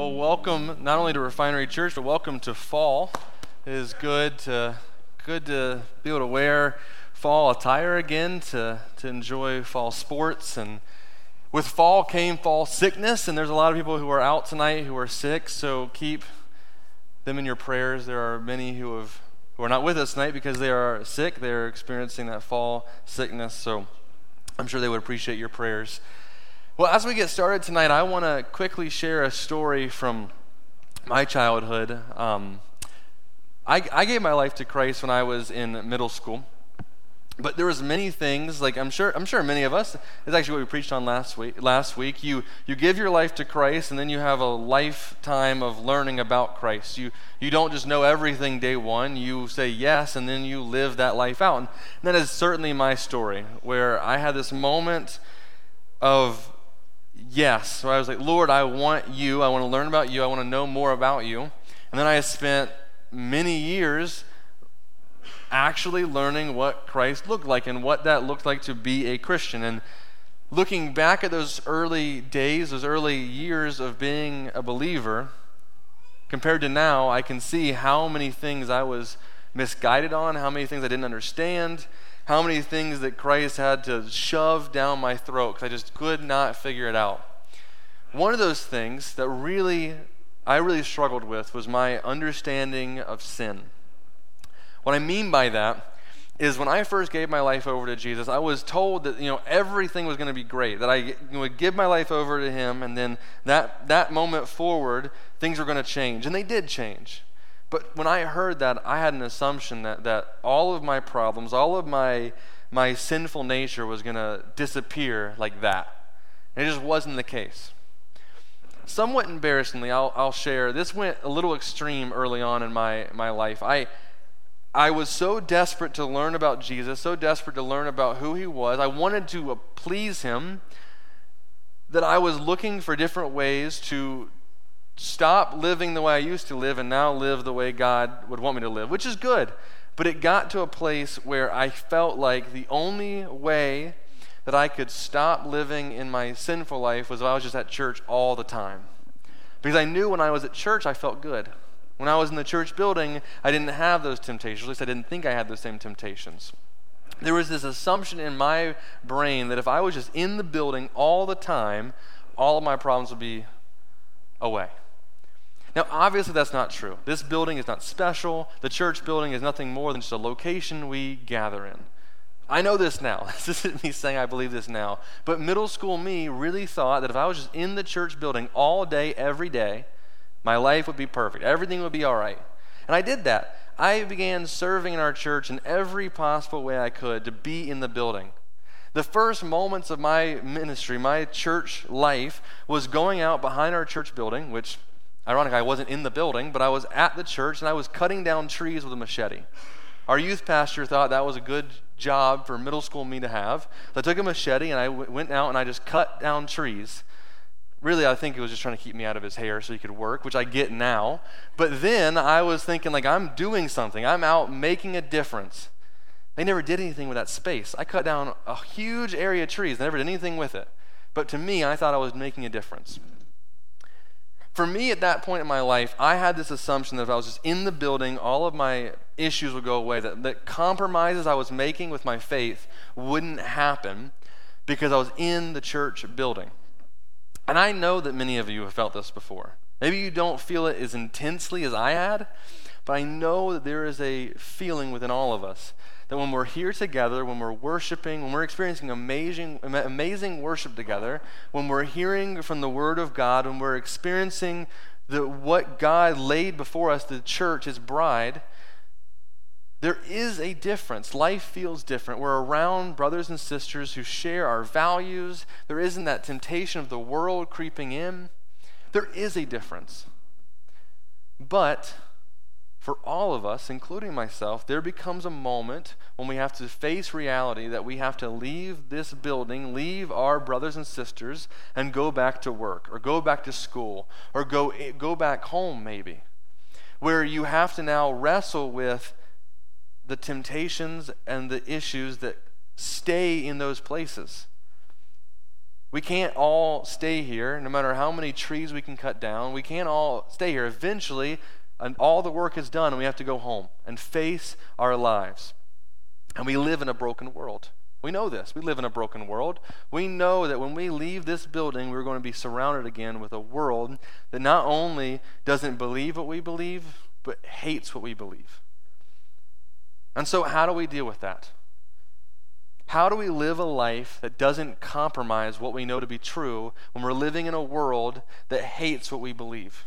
Well, welcome not only to Refinery Church, but welcome to fall. It is good to good to be able to wear fall attire again, to to enjoy fall sports, and with fall came fall sickness, and there's a lot of people who are out tonight who are sick. So keep them in your prayers. There are many who have who are not with us tonight because they are sick. They're experiencing that fall sickness. So I'm sure they would appreciate your prayers. Well, as we get started tonight, I want to quickly share a story from my childhood. Um, I, I gave my life to Christ when I was in middle school, but there was many things. Like I'm sure, I'm sure many of us. It's actually what we preached on last week. Last week, you you give your life to Christ, and then you have a lifetime of learning about Christ. You you don't just know everything day one. You say yes, and then you live that life out. And that is certainly my story, where I had this moment of yes. So I was like, Lord, I want you. I want to learn about you. I want to know more about you. And then I spent many years actually learning what Christ looked like and what that looked like to be a Christian. And looking back at those early days, those early years of being a believer, compared to now, I can see how many things I was misguided on, how many things I didn't understand, how many things that Christ had to shove down my throat because I just could not figure it out. One of those things that really I really struggled with was my understanding of sin. What I mean by that is when I first gave my life over to Jesus, I was told that you know everything was going to be great, that I would give my life over to Him, and then that that moment forward, things were going to change, and they did change. But when I heard that, I had an assumption that, that all of my problems, all of my, my sinful nature was going to disappear like that. And it just wasn't the case. Somewhat embarrassingly, I'll, I'll share, this went a little extreme early on in my, my life. I, I was so desperate to learn about Jesus, so desperate to learn about who he was. I wanted to please him that I was looking for different ways to, stop living the way I used to live and now live the way God would want me to live, which is good. But it got to a place where I felt like the only way that I could stop living in my sinful life was if I was just at church all the time. Because I knew when I was at church, I felt good. When I was in the church building, I didn't have those temptations. At least I didn't think I had those same temptations. There was this assumption in my brain that if I was just in the building all the time, all of my problems would be away. Now, obviously, that's not true. This building is not special. The church building is nothing more than just a location we gather in. I know this now. This isn't me saying I believe this now. But middle school me really thought that if I was just in the church building all day, every day, my life would be perfect. Everything would be all right. And I did that. I began serving in our church in every possible way I could to be in the building. The first moments of my ministry, my church life, was going out behind our church building, which Ironically, I wasn't in the building, but I was at the church and I was cutting down trees with a machete. Our youth pastor thought that was a good job for middle school me to have. So I took a machete and I w- went out and I just cut down trees. Really, I think he was just trying to keep me out of his hair so he could work, which I get now. But then I was thinking, like, I'm doing something. I'm out making a difference. They never did anything with that space. I cut down a huge area of trees. They never did anything with it. But to me, I thought I was making a difference. For me, at that point in my life, I had this assumption that if I was just in the building, all of my issues would go away, that, that compromises I was making with my faith wouldn't happen because I was in the church building. And I know that many of you have felt this before. Maybe you don't feel it as intensely as I had, but I know that there is a feeling within all of us that when we're here together, when we're worshiping, when we're experiencing amazing, amazing worship together, when we're hearing from the Word of God, when we're experiencing the, what God laid before us, the church, His bride, there is a difference. Life feels different. We're around brothers and sisters who share our values. There isn't that temptation of the world creeping in. There is a difference. But for all of us, including myself, there becomes a moment when we have to face reality that we have to leave this building, leave our brothers and sisters, and go back to work, or go back to school, or go, go back home, maybe. Where you have to now wrestle with the temptations and the issues that stay in those places. We can't all stay here, no matter how many trees we can cut down. We can't all stay here. Eventually, and all the work is done, and we have to go home and face our lives. And we live in a broken world. We know this. We live in a broken world. We know that when we leave this building, we're going to be surrounded again with a world that not only doesn't believe what we believe, but hates what we believe. And so, how do we deal with that? How do we live a life that doesn't compromise what we know to be true when we're living in a world that hates what we believe?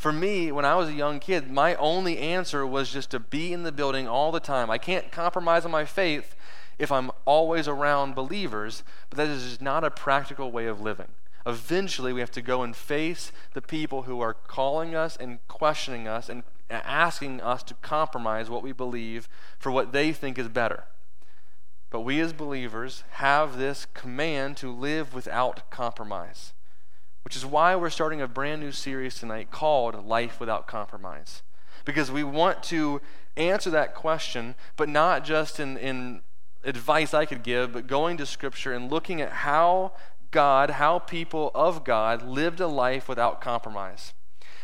For me, when I was a young kid, my only answer was just to be in the building all the time. I can't compromise on my faith if I'm always around believers, but that is just not a practical way of living. Eventually, we have to go and face the people who are calling us and questioning us and asking us to compromise what we believe for what they think is better. But we as believers have this command to live without compromise, which is why we're starting a brand new series tonight called Life Without Compromise. Because we want to answer that question, but not just in, in advice I could give, but going to Scripture and looking at how God, how people of God lived a life without compromise.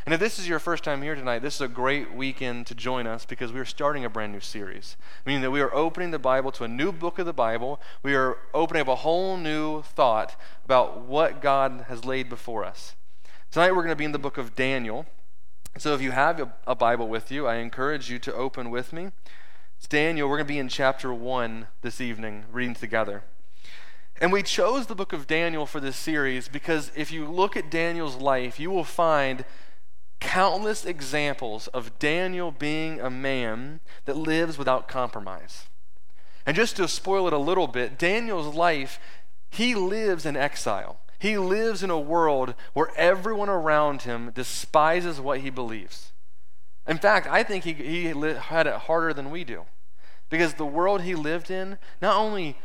And if this is your first time here tonight, this is a great weekend to join us because we are starting a brand new series. Meaning that we are opening the Bible to a new book of the Bible. We are opening up a whole new thought about what God has laid before us. Tonight we're going to be in the book of Daniel. So if you have a Bible with you, I encourage you to open with me. It's Daniel. We're going to be in chapter 1 this evening, reading together. And we chose the book of Daniel for this series because if you look at Daniel's life, you will find countless examples of Daniel being a man that lives without compromise. And just to spoil it a little bit, Daniel's life, he lives in exile. He lives in a world where everyone around him despises what he believes. In fact, I think he, he had it harder than we do. Because the world he lived in not only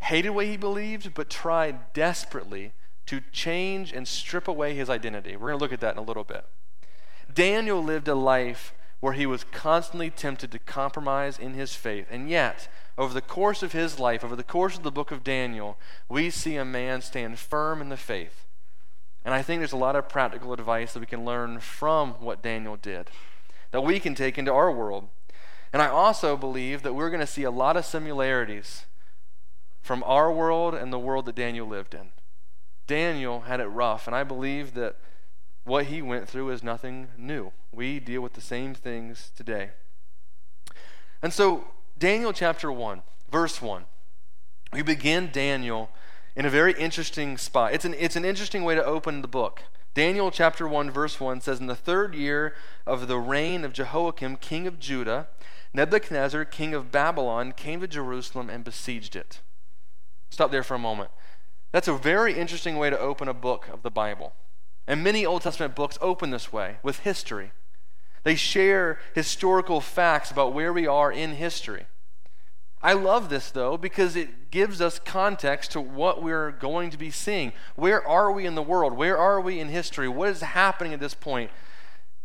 hated what he believed, but tried desperately to change and strip away his identity. We're going to look at that in a little bit. Daniel lived a life where he was constantly tempted to compromise in his faith. And yet, over the course of his life, over the course of the book of Daniel, we see a man stand firm in the faith. And I think there's a lot of practical advice that we can learn from what Daniel did that we can take into our world. And I also believe that we're going to see a lot of similarities from our world and the world that Daniel lived in. Daniel had it rough, and I believe that what he went through is nothing new. We deal with the same things today. And so, Daniel chapter 1, verse 1, we begin Daniel in a very interesting spot. It's an, it's an interesting way to open the book. Daniel chapter 1, verse 1 says, In the third year of the reign of Jehoiakim, king of Judah, Nebuchadnezzar, king of Babylon, came to Jerusalem and besieged it. Stop there for a moment. That's a very interesting way to open a book of the Bible. And many Old Testament books open this way with history. They share historical facts about where we are in history. I love this though because it gives us context to what we're going to be seeing. Where are we in the world? Where are we in history? What is happening at this point?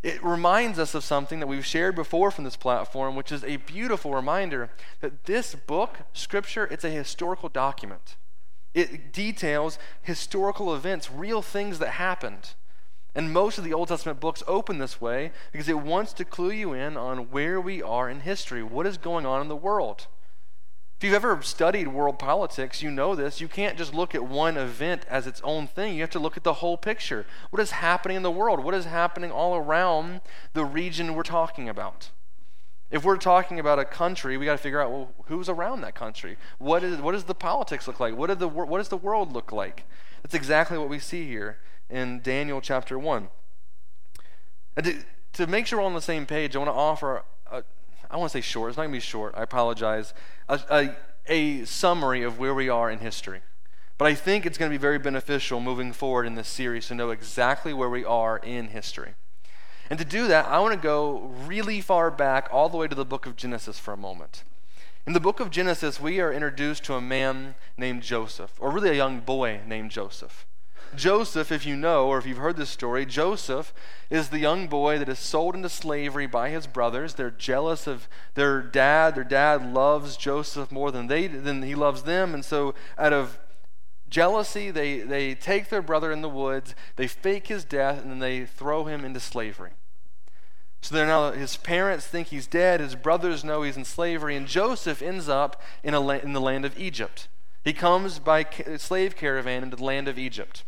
It reminds us of something that we've shared before from this platform, which is a beautiful reminder that this book, Scripture, it's a historical document. It details historical events, real things that happened. And most of the Old Testament books open this way because it wants to clue you in on where we are in history, what is going on in the world. If you've ever studied world politics, you know this. You can't just look at one event as its own thing. You have to look at the whole picture. What is happening in the world? What is happening all around the region we're talking about? If we're talking about a country, we got to figure out well, who's around that country. What is what does the politics look like? What, the, what does the world look like? That's exactly what we see here in Daniel chapter 1. And to, to make sure we're on the same page, I want to offer I want to say short, it's not going to be short, I apologize, a, a, a summary of where we are in history. But I think it's going to be very beneficial moving forward in this series to know exactly where we are in history. And to do that, I want to go really far back, all the way to the book of Genesis for a moment. In the book of Genesis, we are introduced to a man named Joseph, or really a young boy named Joseph. Joseph, if you know or if you've heard this story, Joseph is the young boy that is sold into slavery by his brothers. They're jealous of their dad. Their dad loves Joseph more than they than he loves them, and so out of Jealousy, they, they take their brother in the woods, they fake his death, and then they throw him into slavery. So they're now his parents think he's dead, his brothers know he's in slavery, and Joseph ends up in, a, in the land of Egypt. He comes by slave caravan into the land of Egypt.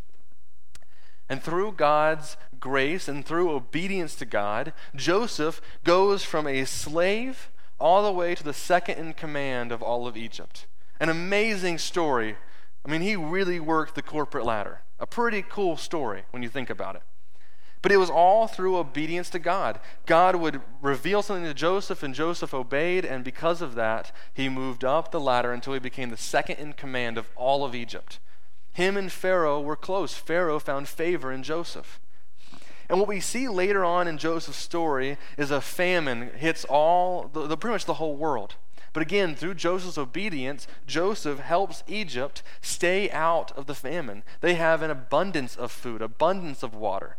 And through God's grace and through obedience to God, Joseph goes from a slave all the way to the second in command of all of Egypt. An amazing story. I mean, he really worked the corporate ladder. A pretty cool story when you think about it. But it was all through obedience to God. God would reveal something to Joseph, and Joseph obeyed, and because of that, he moved up the ladder until he became the second in command of all of Egypt. Him and Pharaoh were close. Pharaoh found favor in Joseph. And what we see later on in Joseph's story is a famine hits all, the, the, pretty much the whole world. But again, through Joseph's obedience, Joseph helps Egypt stay out of the famine. They have an abundance of food, abundance of water.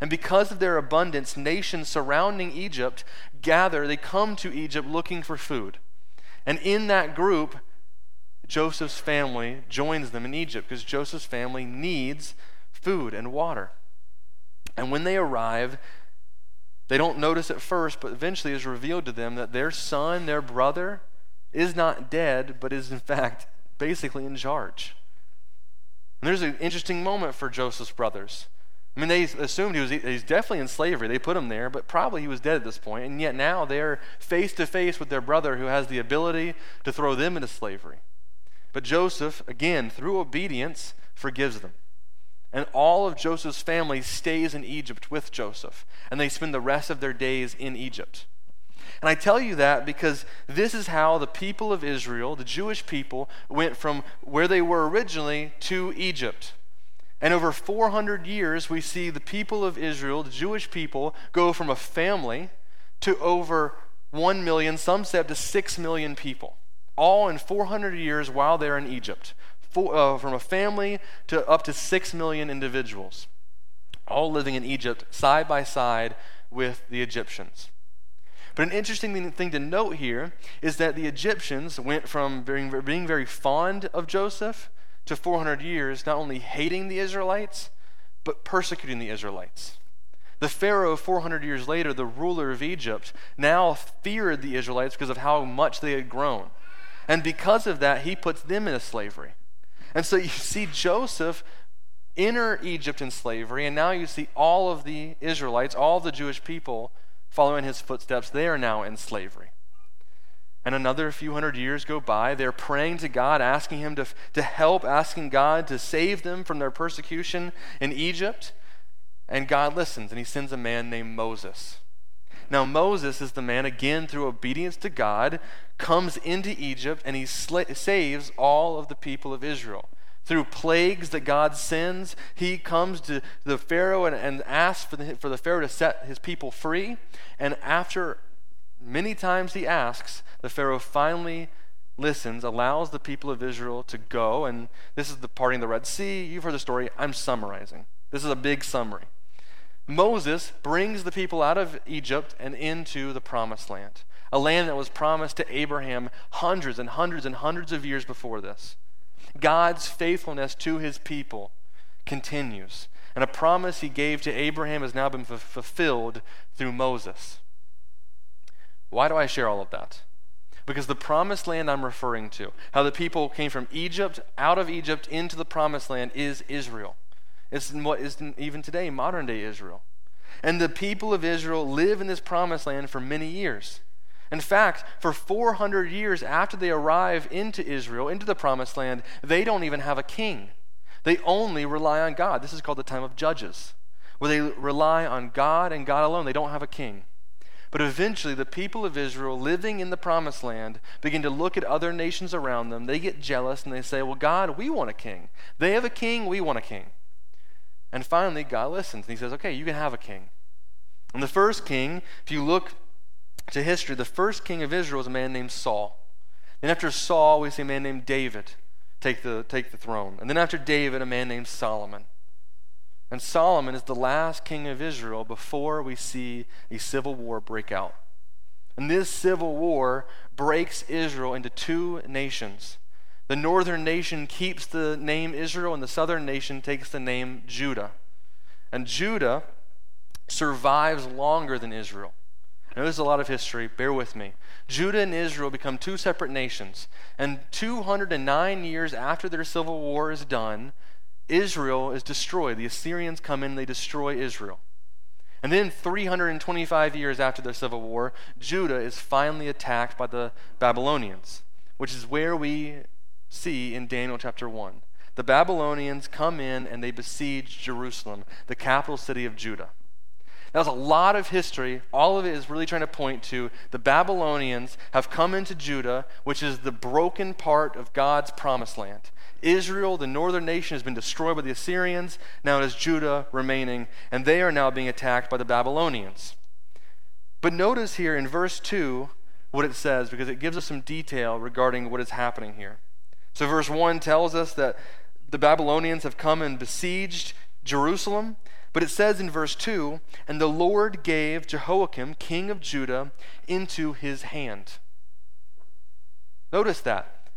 And because of their abundance, nations surrounding Egypt gather, they come to Egypt looking for food. And in that group, Joseph's family joins them in Egypt because Joseph's family needs food and water. And when they arrive, they don't notice at first, but eventually is revealed to them that their son, their brother, is not dead, but is in fact basically in charge. And there's an interesting moment for Joseph's brothers. I mean, they assumed he was he's definitely in slavery. They put him there, but probably he was dead at this point. And yet now they're face to face with their brother who has the ability to throw them into slavery. But Joseph, again, through obedience, forgives them. And all of Joseph's family stays in Egypt with Joseph, and they spend the rest of their days in Egypt. And I tell you that because this is how the people of Israel, the Jewish people, went from where they were originally to Egypt. And over 400 years, we see the people of Israel, the Jewish people, go from a family to over 1 million, some say up to 6 million people all in 400 years while they're in Egypt, uh, from a family to up to 6 million individuals, all living in Egypt side by side with the Egyptians. But an interesting thing to note here is that the Egyptians went from being, being very fond of Joseph to 400 years not only hating the Israelites, but persecuting the Israelites. The Pharaoh, 400 years later, the ruler of Egypt, now feared the Israelites because of how much they had grown. And because of that, he puts them into slavery. And so you see Joseph enter Egypt in slavery, and now you see all of the Israelites, all the Jewish people following his footsteps. They are now in slavery. And another few hundred years go by. They're praying to God, asking Him to, to help, asking God to save them from their persecution in Egypt. And God listens, and He sends a man named Moses. Now, Moses is the man, again, through obedience to God, comes into Egypt and he saves all of the people of Israel. Through plagues that God sends, he comes to the Pharaoh and, and asks for the, for the Pharaoh to set his people free. And after many times he asks, the Pharaoh finally listens, allows the people of Israel to go. And this is the parting of the Red Sea. You've heard the story. I'm summarizing. This is a big summary. Moses brings the people out of Egypt and into the promised land, a land that was promised to Abraham hundreds and hundreds and hundreds of years before this. God's faithfulness to his people continues, and a promise he gave to Abraham has now been f- fulfilled through Moses. Why do I share all of that? Because the promised land I'm referring to, how the people came from Egypt, out of Egypt, into the promised land, is Israel. It's in what is even today modern day Israel. And the people of Israel live in this promised land for many years. In fact, for 400 years after they arrive into Israel, into the promised land, they don't even have a king. They only rely on God. This is called the time of Judges, where they rely on God and God alone. They don't have a king. But eventually, the people of Israel living in the promised land begin to look at other nations around them. They get jealous and they say, Well, God, we want a king. They have a king, we want a king. And finally, God listens and he says, okay, you can have a king. And the first king, if you look to history, the first king of Israel was a man named Saul. Then after Saul, we see a man named David take the, take the throne. And then after David, a man named Solomon. And Solomon is the last king of Israel before we see a civil war break out. And this civil war breaks Israel into two nations The northern nation keeps the name Israel, and the southern nation takes the name Judah. And Judah survives longer than Israel. Now, there's a lot of history. Bear with me. Judah and Israel become two separate nations. And 209 years after their civil war is done, Israel is destroyed. The Assyrians come in, they destroy Israel. And then 325 years after their civil war, Judah is finally attacked by the Babylonians, which is where we see in Daniel chapter 1. The Babylonians come in and they besiege Jerusalem, the capital city of Judah. That was a lot of history. All of it is really trying to point to the Babylonians have come into Judah, which is the broken part of God's promised land. Israel, the northern nation, has been destroyed by the Assyrians. Now it is Judah remaining, and they are now being attacked by the Babylonians. But notice here in verse 2 what it says, because it gives us some detail regarding what is happening here. So, verse 1 tells us that the Babylonians have come and besieged Jerusalem. But it says in verse 2 And the Lord gave Jehoiakim, king of Judah, into his hand. Notice that.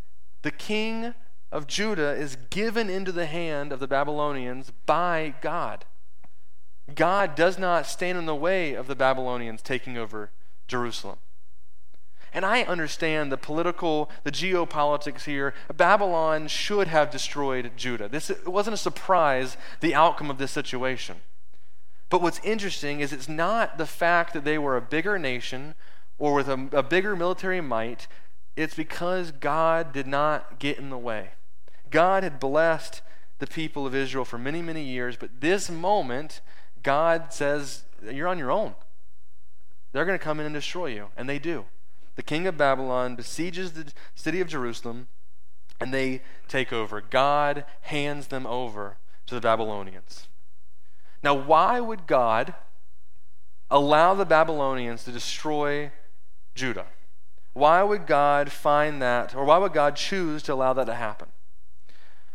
The king of Judah is given into the hand of the Babylonians by God. God does not stand in the way of the Babylonians taking over Jerusalem. And I understand the political, the geopolitics here. Babylon should have destroyed Judah. This it wasn't a surprise, the outcome of this situation. But what's interesting is it's not the fact that they were a bigger nation or with a, a bigger military might, it's because God did not get in the way. God had blessed the people of Israel for many, many years, but this moment, God says, You're on your own. They're going to come in and destroy you. And they do the king of Babylon besieges the city of Jerusalem and they take over. God hands them over to the Babylonians. Now, why would God allow the Babylonians to destroy Judah? Why would God find that, or why would God choose to allow that to happen?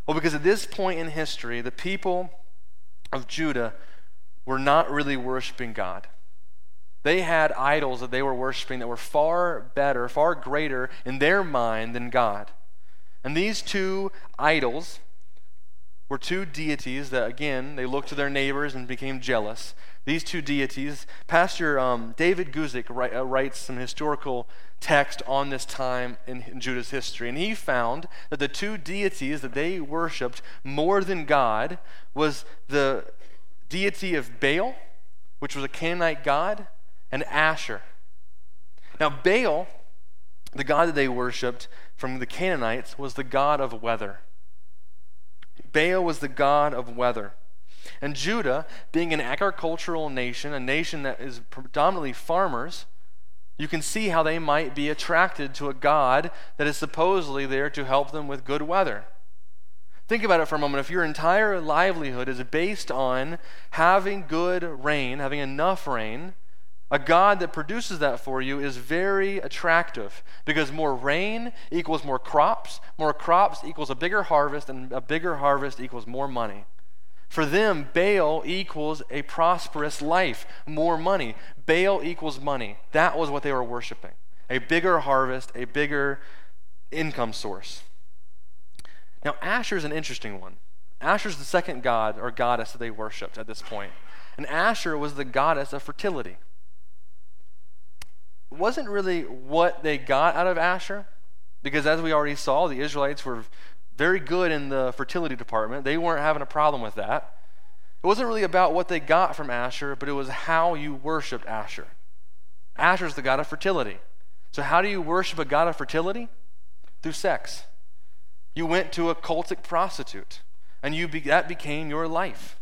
Well, because at this point in history, the people of Judah were not really worshiping God. They had idols that they were worshiping that were far better, far greater in their mind than God. And these two idols were two deities that, again, they looked to their neighbors and became jealous. These two deities, Pastor um, David Guzik write, uh, writes some historical text on this time in, in Judah's history, and he found that the two deities that they worshipped more than God was the deity of Baal, which was a Canaanite god, and Asher. Now, Baal, the god that they worshiped from the Canaanites, was the god of weather. Baal was the god of weather. And Judah, being an agricultural nation, a nation that is predominantly farmers, you can see how they might be attracted to a God that is supposedly there to help them with good weather. Think about it for a moment. If your entire livelihood is based on having good rain, having enough rain, a God that produces that for you is very attractive because more rain equals more crops, more crops equals a bigger harvest, and a bigger harvest equals more money. For them, Baal equals a prosperous life, more money. Baal equals money. That was what they were worshiping a bigger harvest, a bigger income source. Now, Asher is an interesting one. Asher is the second god or goddess that they worshiped at this point. And Asher was the goddess of fertility wasn't really what they got out of Asher, because as we already saw, the Israelites were very good in the fertility department. They weren't having a problem with that. It wasn't really about what they got from Asher, but it was how you worshiped Asher. Asher is the god of fertility. So, how do you worship a god of fertility? Through sex. You went to a cultic prostitute, and you be, that became your life.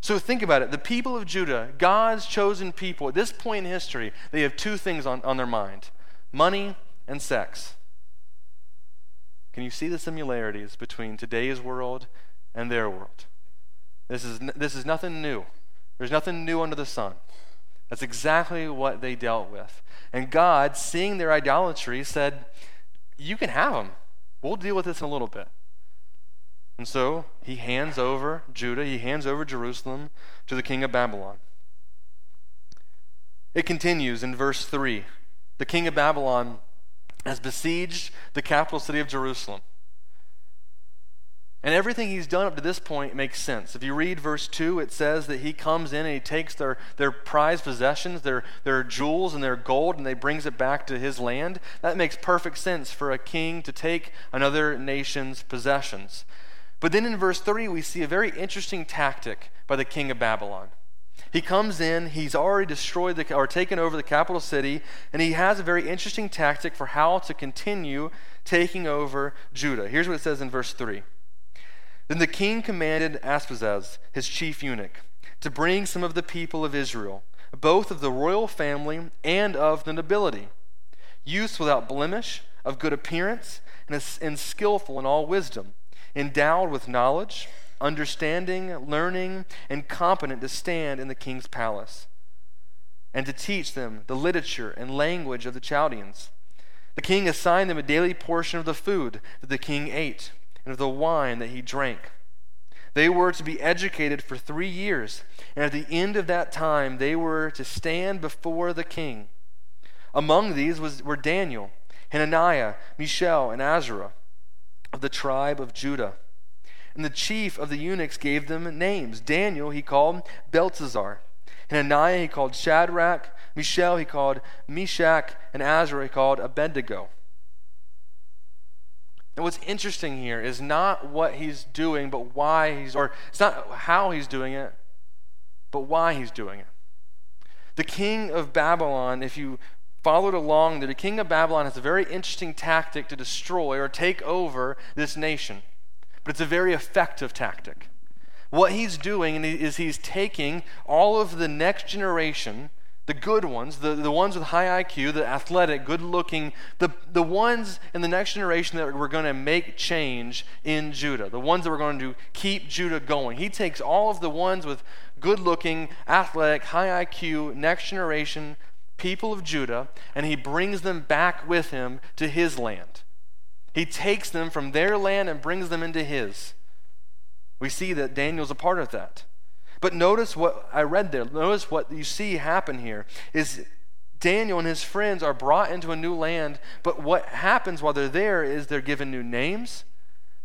So think about it. The people of Judah, God's chosen people, at this point in history, they have two things on, on their mind money and sex. Can you see the similarities between today's world and their world? This is, this is nothing new. There's nothing new under the sun. That's exactly what they dealt with. And God, seeing their idolatry, said, You can have them. We'll deal with this in a little bit. And so he hands over Judah, he hands over Jerusalem to the king of Babylon. It continues in verse 3. The king of Babylon has besieged the capital city of Jerusalem. And everything he's done up to this point makes sense. If you read verse 2, it says that he comes in and he takes their, their prized possessions, their, their jewels and their gold, and they brings it back to his land. That makes perfect sense for a king to take another nation's possessions. But then in verse 3, we see a very interesting tactic by the king of Babylon. He comes in, he's already destroyed the, or taken over the capital city, and he has a very interesting tactic for how to continue taking over Judah. Here's what it says in verse 3. Then the king commanded Ashpenaz, his chief eunuch, to bring some of the people of Israel, both of the royal family and of the nobility, youths without blemish, of good appearance, and, and skillful in all wisdom, endowed with knowledge, understanding, learning, and competent to stand in the king's palace, and to teach them the literature and language of the Chaldeans. The king assigned them a daily portion of the food that the king ate and of the wine that he drank. They were to be educated for three years, and at the end of that time, they were to stand before the king. Among these was, were Daniel, Hananiah, Mishael, and Azariah of the tribe of Judah. And the chief of the eunuchs gave them names. Daniel he called Belteshazzar. Hananiah he called Shadrach. Mishael he called Meshach. And Azariah he called Abednego. And what's interesting here is not what he's doing, but why he's, or it's not how he's doing it, but why he's doing it. The king of Babylon, if you followed along, that the king of Babylon has a very interesting tactic to destroy or take over this nation, but it's a very effective tactic. What he's doing is he's taking all of the next generation the good ones, the, the ones with high IQ, the athletic, good looking, the, the ones in the next generation that were going to make change in Judah, the ones that were going to keep Judah going. He takes all of the ones with good looking, athletic, high IQ, next generation people of Judah, and he brings them back with him to his land. He takes them from their land and brings them into his. We see that Daniel's a part of that. But notice what I read there. Notice what you see happen here is Daniel and his friends are brought into a new land, but what happens while they're there is they're given new names.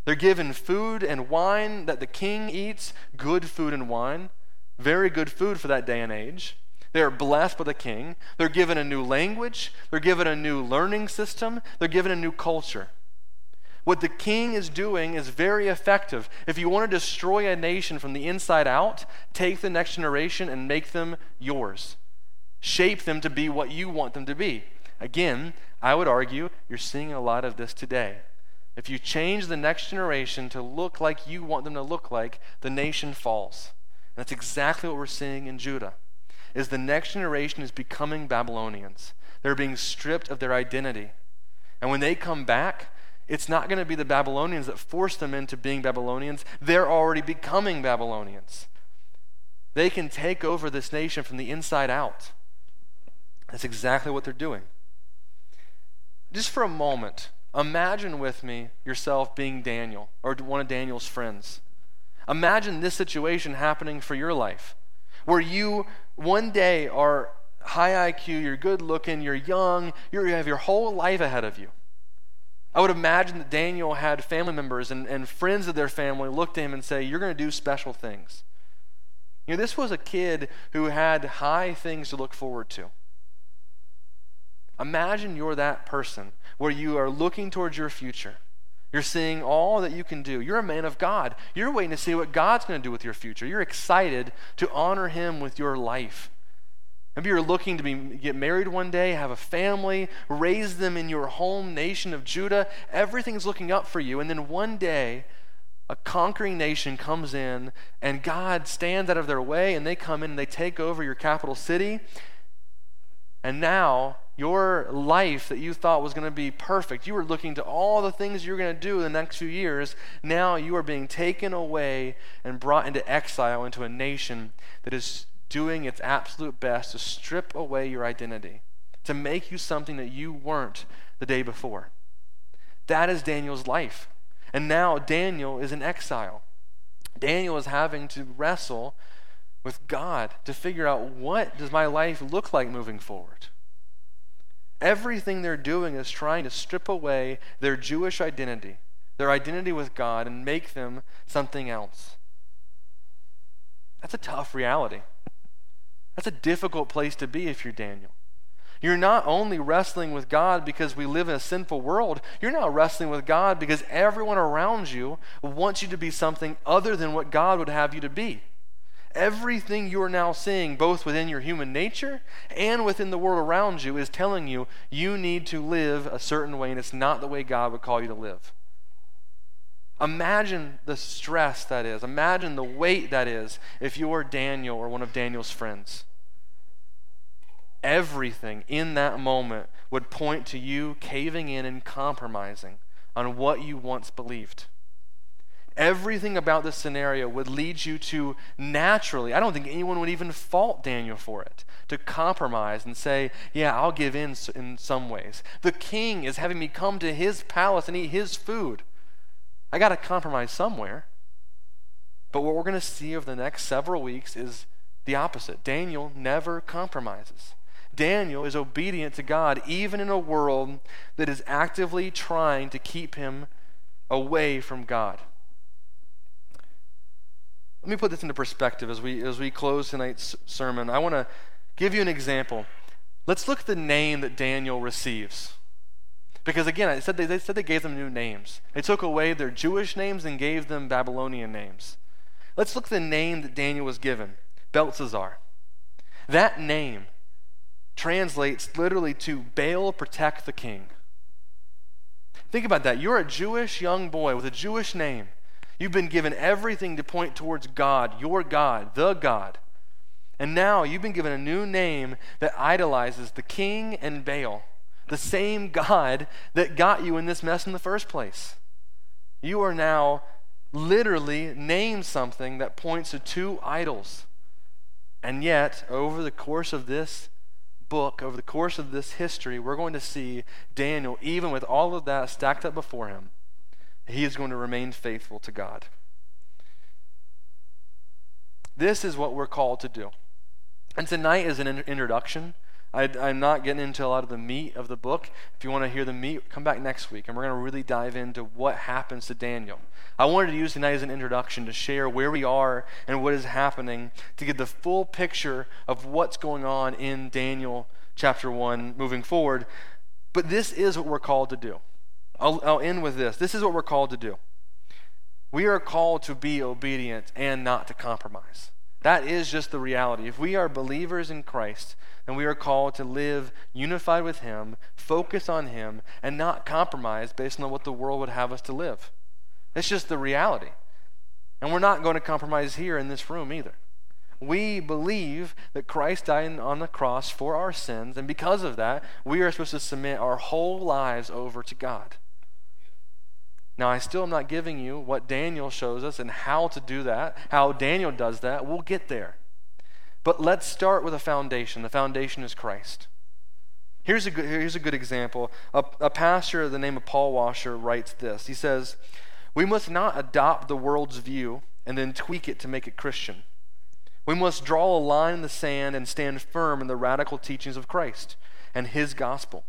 They're given food and wine that the king eats, good food and wine, very good food for that day and age. They are blessed by the king. They're given a new language. They're given a new learning system. They're given a new culture. What the king is doing is very effective. If you want to destroy a nation from the inside out, take the next generation and make them yours. Shape them to be what you want them to be. Again, I would argue you're seeing a lot of this today. If you change the next generation to look like you want them to look like, the nation falls. And that's exactly what we're seeing in Judah. Is the next generation is becoming Babylonians. They're being stripped of their identity. And when they come back, it's not going to be the Babylonians that force them into being Babylonians. They're already becoming Babylonians. They can take over this nation from the inside out. That's exactly what they're doing. Just for a moment, imagine with me yourself being Daniel or one of Daniel's friends. Imagine this situation happening for your life, where you one day are high IQ, you're good looking, you're young, you have your whole life ahead of you. I would imagine that Daniel had family members and, and friends of their family look to him and say, You're going to do special things. You know, this was a kid who had high things to look forward to. Imagine you're that person where you are looking towards your future. You're seeing all that you can do. You're a man of God. You're waiting to see what God's going to do with your future. You're excited to honor Him with your life. Maybe you're looking to be, get married one day, have a family, raise them in your home nation of Judah. Everything's looking up for you. And then one day, a conquering nation comes in, and God stands out of their way, and they come in and they take over your capital city. And now, your life that you thought was going to be perfect, you were looking to all the things you were going to do in the next few years. Now you are being taken away and brought into exile into a nation that is doing its absolute best to strip away your identity, to make you something that you weren't the day before. That is Daniel's life. And now Daniel is in exile. Daniel is having to wrestle with God to figure out what does my life look like moving forward. Everything they're doing is trying to strip away their Jewish identity, their identity with God and make them something else. That's a tough reality. That's a difficult place to be if you're Daniel. You're not only wrestling with God because we live in a sinful world, you're now wrestling with God because everyone around you wants you to be something other than what God would have you to be. Everything you are now seeing, both within your human nature and within the world around you, is telling you you need to live a certain way, and it's not the way God would call you to live. Imagine the stress that is. Imagine the weight that is if you are Daniel or one of Daniel's friends. Everything in that moment would point to you caving in and compromising on what you once believed. Everything about this scenario would lead you to naturally, I don't think anyone would even fault Daniel for it, to compromise and say, Yeah, I'll give in in some ways. The king is having me come to his palace and eat his food. I got to compromise somewhere. But what we're going to see over the next several weeks is the opposite. Daniel never compromises. Daniel is obedient to God even in a world that is actively trying to keep him away from God. Let me put this into perspective as we, as we close tonight's sermon. I want to give you an example. Let's look at the name that Daniel receives. Because again, I said they, they said they gave them new names. They took away their Jewish names and gave them Babylonian names. Let's look at the name that Daniel was given Belteshazzar. That name translates literally to Baal protect the king. Think about that. You're a Jewish young boy with a Jewish name. You've been given everything to point towards God, your God, the God. And now you've been given a new name that idolizes the king and Baal, the same God that got you in this mess in the first place. You are now literally named something that points to two idols. And yet, over the course of this book, over the course of this history, we're going to see Daniel, even with all of that stacked up before him, he is going to remain faithful to God. This is what we're called to do. And tonight is an in- introduction. I, am not getting into a lot of the meat of the book. If you want to hear the meat, come back next week, and we're going to really dive into what happens to Daniel. I wanted to use tonight as an introduction to share where we are and what is happening to get the full picture of what's going on in Daniel chapter 1 moving forward. But this is what we're called to do. I'll, I'll end with this. This is what we're called to do. We are called to be obedient and not to compromise. That is just the reality. If we are believers in Christ, then we are called to live unified with Him, focus on Him, and not compromise based on what the world would have us to live. It's just the reality. And we're not going to compromise here in this room either. We believe that Christ died on the cross for our sins, and because of that, we are supposed to submit our whole lives over to God. Now, I still am not giving you what Daniel shows us and how to do that, how Daniel does that. We'll get there. But let's start with a foundation. The foundation is Christ. Here's a good, here's a good example. A, a pastor, the name of Paul Washer, writes this. He says, We must not adopt the world's view and then tweak it to make it Christian. We must draw a line in the sand and stand firm in the radical teachings of Christ and his gospel.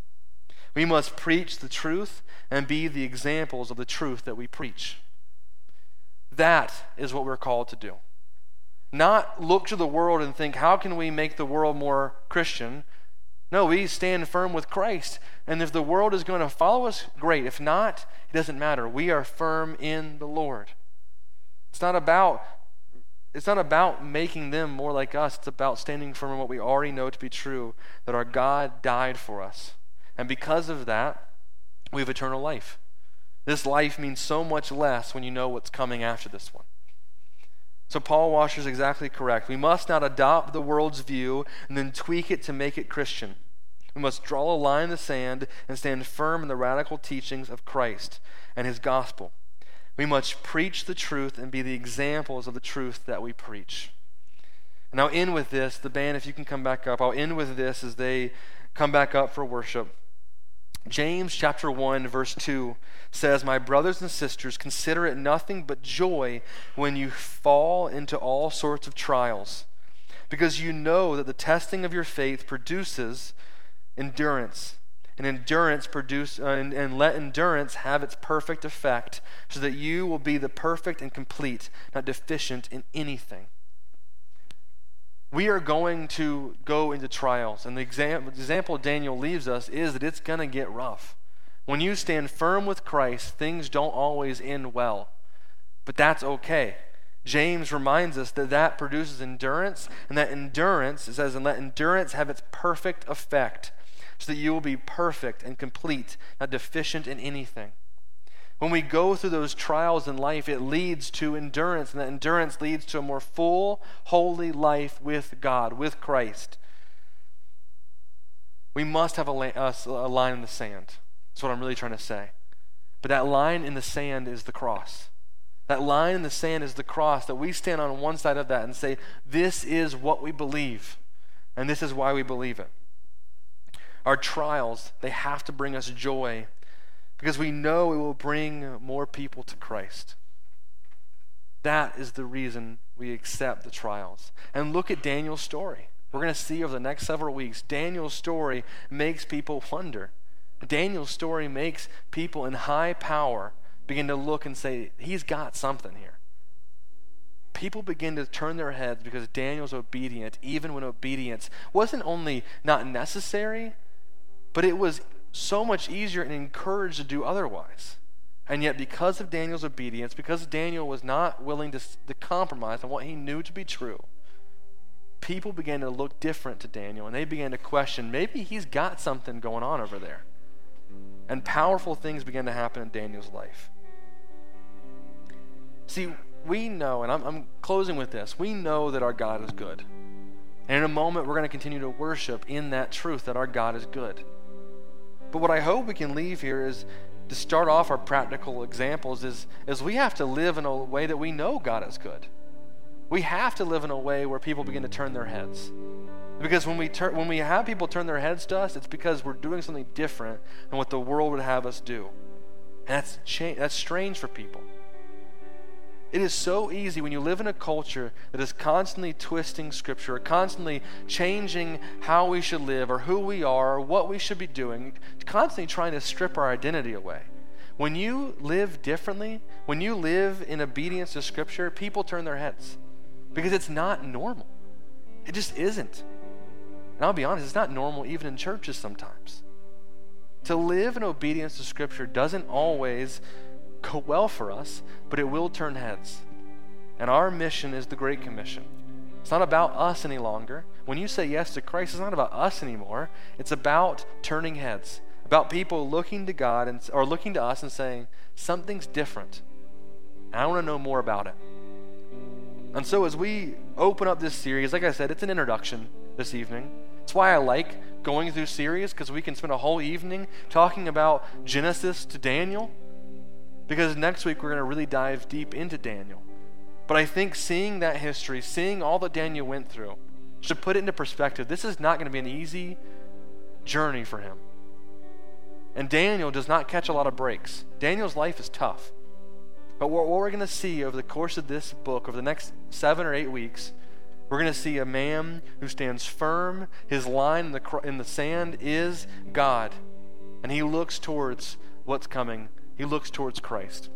We must preach the truth and be the examples of the truth that we preach. That is what we're called to do. Not look to the world and think, how can we make the world more Christian? No, we stand firm with Christ. And if the world is going to follow us, great. If not, it doesn't matter. We are firm in the Lord. It's not about it's not about making them more like us. It's about standing firm in what we already know to be true that our God died for us. And because of that, we have eternal life. This life means so much less when you know what's coming after this one. So Paul Washer is exactly correct. We must not adopt the world's view and then tweak it to make it Christian. We must draw a line in the sand and stand firm in the radical teachings of Christ and his gospel. We must preach the truth and be the examples of the truth that we preach. And I'll end with this. The band, if you can come back up, I'll end with this as they come back up for worship. James chapter 1 verse 2 says, "My brothers and sisters, consider it nothing but joy when you fall into all sorts of trials, because you know that the testing of your faith produces endurance. and endurance produce uh, and, and let endurance have its perfect effect so that you will be the perfect and complete not deficient in anything we are going to go into trials. And the exam- example daniel leaves us is that it's going to get rough. When you stand firm with christ things don't always end well. But that's okay. James reminds us that that produces endurance, and that endurance, it says, and let endurance have its perfect effect, so that you will be perfect and complete, not deficient in anything. When we go through those trials in life, it leads to endurance, and that endurance leads to a more full, holy life with God, with Christ. We must have a, a line in the sand. That's what I'm really trying to say. But that line in the sand is the cross. That line in the sand is the cross, that we stand on one side of that and say, This is what we believe, and this is why we believe it. Our trials, they have to bring us joy because we know it will bring more people to Christ. That is the reason we accept the trials. And look at Daniel's story. We're going to see over the next several weeks, Daniel's story makes people wonder. Daniel's story makes people in high power begin to look and say, He's got something here. People begin to turn their heads because Daniel's obedient, even when obedience wasn't only not necessary, but it was so much easier and encouraged to do otherwise. And yet, because of Daniel's obedience, because Daniel was not willing to, to compromise on what he knew to be true, people began to look different to Daniel and they began to question maybe he's got something going on over there. And powerful things began to happen in Daniel's life. See, we know, and I'm, I'm closing with this, we know that our God is good. And in a moment, we're going to continue to worship in that truth that our God is good. But what I hope we can leave here is to start off our practical examples is, is we have to live in a way that we know God is good. We have to live in a way where people begin to turn their heads. Because when we, turn, when we have people turn their heads to us, it's because we're doing something different than what the world would have us do. And that's, cha- that's strange for people. It is so easy when you live in a culture that is constantly twisting Scripture, constantly changing how we should live, or who we are, or what we should be doing, constantly trying to strip our identity away. When you live differently, when you live in obedience to Scripture, people turn their heads because it's not normal. It just isn't. And I'll be honest, it's not normal even in churches sometimes. To live in obedience to Scripture doesn't always go well for us, but it will turn heads. And our mission is the Great Commission. It's not about us any longer. When you say yes to Christ, it's not about us anymore. It's about turning heads, about people looking to God and, or looking to us and saying, something's different. And I want to know more about it. And so, as we open up this series, like I said, it's an introduction this evening. It's why I like going through series because we can spend a whole evening talking about Genesis to Daniel because next week we're going to really dive deep into Daniel. But I think seeing that history, seeing all that Daniel went through, should put it into perspective. This is not going to be an easy journey for him. And Daniel does not catch a lot of breaks. Daniel's life is tough. But what, we're going to see over the course of this book, over the next seven or eight weeks, we're going to see a man who stands firm. His line in the, in the sand is God. And he looks towards what's coming he looks towards Christ.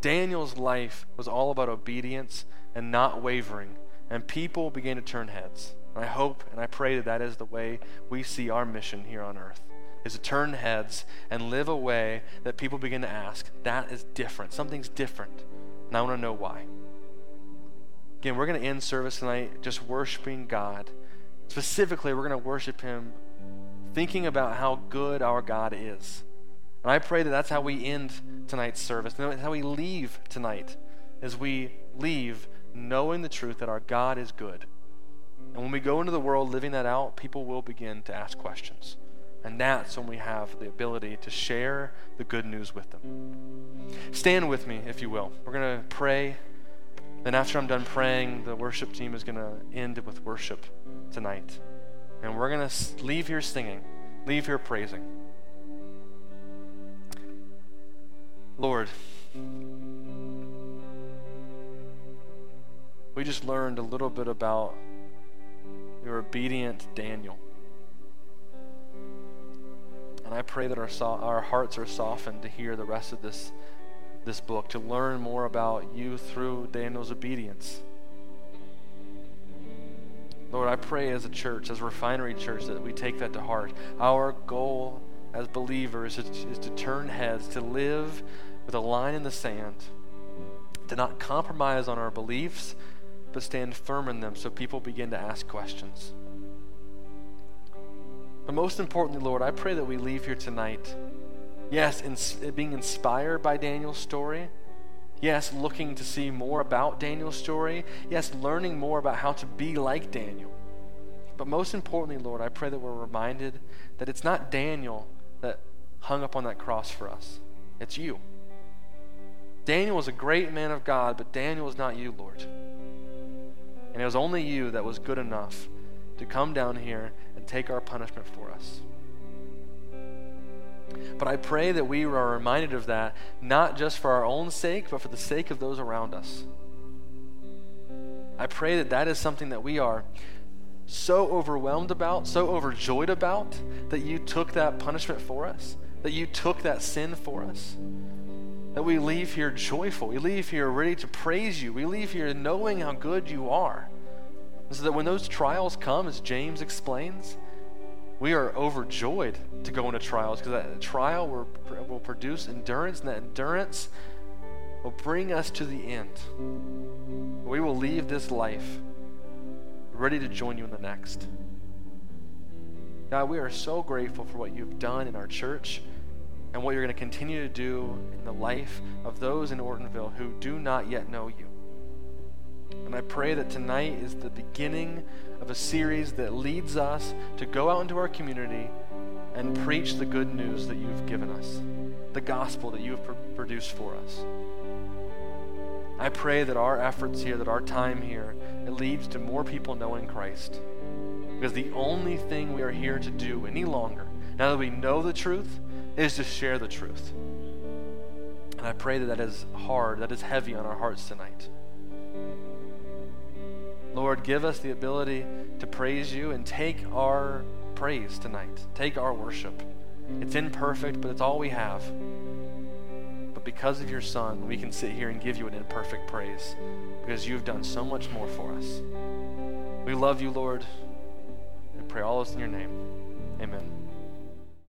Daniel's life was all about obedience and not wavering, and people began to turn heads. And I hope and I pray that that is the way we see our mission here on earth is to turn heads and live a way that people begin to ask, that is different. Something's different. And I want to know why. Again, we're going to end service tonight just worshiping God. Specifically, we're going to worship Him thinking about how good our God is. And I pray that that's how we end tonight's service. That's how we leave tonight, as we leave knowing the truth that our God is good. And when we go into the world living that out, people will begin to ask questions. And that's when we have the ability to share the good news with them. Stand with me, if you will. We're going to pray. Then, after I'm done praying, the worship team is going to end with worship tonight. And we're going to leave here singing, leave here praising. Lord, we just learned a little bit about your obedient Daniel. And I pray that our, so- our hearts are softened to hear the rest of this, this book, to learn more about you through Daniel's obedience. Lord, I pray as a church, as a refinery church, that we take that to heart. Our goal as believers is, is to turn heads, to live with a line in the sand, to not compromise on our beliefs, but stand firm in them so people begin to ask questions. But most importantly, Lord, I pray that we leave here tonight, yes, in, being inspired by Daniel's story Yes, looking to see more about Daniel's story. Yes, learning more about how to be like Daniel. But most importantly, Lord, I pray that we're reminded that it's not Daniel hung up on that cross for us, it's you. Daniel was a great man of God, but Daniel was not you, Lord. And it was only you that was good enough to come down here and take our punishment for us. But I pray that we are reminded of that, not just for our own sake, but for the sake of those around us. I pray that that is something that we are so overwhelmed about, so overjoyed about, that you took that punishment for us, that you took that sin for us. That we leave here joyful. We leave here ready to praise you. We leave here knowing how good you are. So that when those trials come, as James explains, we are overjoyed to go into trials because that trial will, will produce endurance, and that endurance will bring us to the end. We will leave this life ready to join you in the next. God, we are so grateful for what you've done in our church and what you're going to continue to do in the life of those in Ortonville who do not yet know you. And I pray that tonight is the beginning of a series that leads us to go out into our community and preach the good news that you've given us, the gospel that you have pr- produced for us. I pray that our efforts here, that our time here, it leads to more people knowing Christ. Because the only thing we are here to do any longer, now that we know the truth, is to share the truth. And I pray that that is hard, that is heavy on our hearts tonight. Lord, give us the ability to praise you and take our praise tonight. Take our worship. It's imperfect, but it's all we have. But because of your Son, we can sit here and give you an imperfect praise because you've done so much more for us. We love you, Lord. We pray all this in your name. Amen.